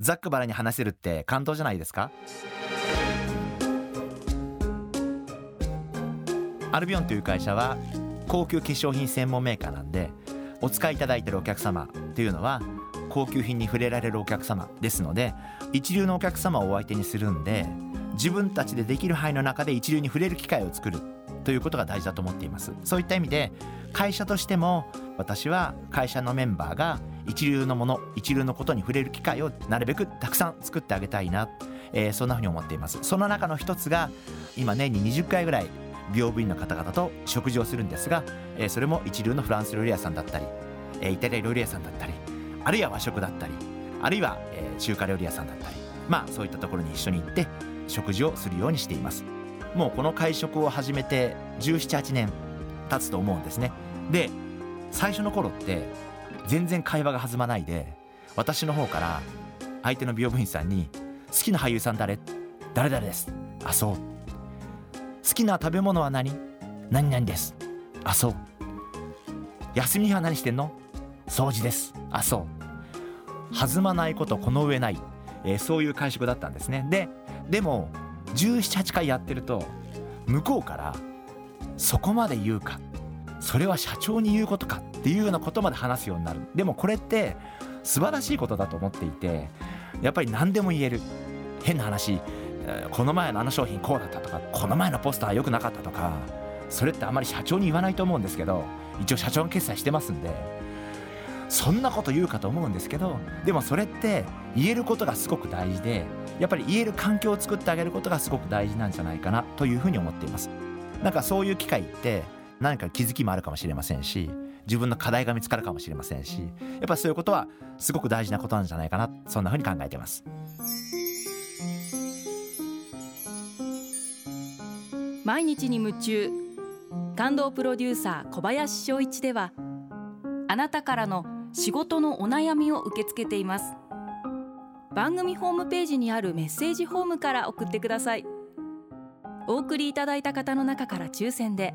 ザックバラに話せるって感動じゃないですか？アルビオンという会社は高級化粧品専門メーカーなんでお使いいただいてるお客様というのは高級品に触れられるお客様ですので一流のお客様をお相手にするんで自分たちでできる範囲の中で一流に触れる機会を作るということが大事だと思っています。そういった意味で会社としても私は会社のメンバーが一流のもの一流のことに触れる機会をなるべくたくさん作ってあげたいな、えー、そんなふうに思っています。その中の一つが今年に20回ぐらい美容部員の方々と食事をするんですが、えー、それも一流のフランス料理屋さんだったり、えー、イタリア料理屋さんだったりあるいは和食だったりあるいは、えー、中華料理屋さんだったりまあそういったところに一緒に行って食事をするようにしています。もうこの会食を始めて1718年経つと思うんですね。で最初の頃って全然会話が弾まないで私の方から相手の美容部員さんに「好きな俳優さん誰？誰々です」「あそう」「好きな食べ物は何？何々です」「あそう」「休みには何してんの？掃除です」「あそう」弾まないことこの上ない、えー、そういう会食だったんですね。ででも178回やってると向こうからそこまで言うか。それは社長に言うことかっていうようなことまで話すようになる。でもこれって素晴らしいことだと思っていてやっぱり何でも言える。変な話この前のあの商品こうだったとかこの前のポスター良くなかったとかそれってあまり社長に言わないと思うんですけど一応社長の決済してますんでそんなこと言うかと思うんですけどでもそれって言えることがすごく大事でやっぱり言える環境を作ってあげることがすごく大事なんじゃないかなというふうに思っています。なんかそういう機会って何か気づきもあるかもしれませんし自分の課題が見つかるかもしれませんしやっぱそういうことはすごく大事なことなんじゃないかなそんなふうに考えています。毎日に夢中感動プロデューサー小林翔一ではあなたからの仕事のお悩みを受け付けています。番組ホームページにあるメッセージフォームから送ってください。お送りいただいた方の中から抽選で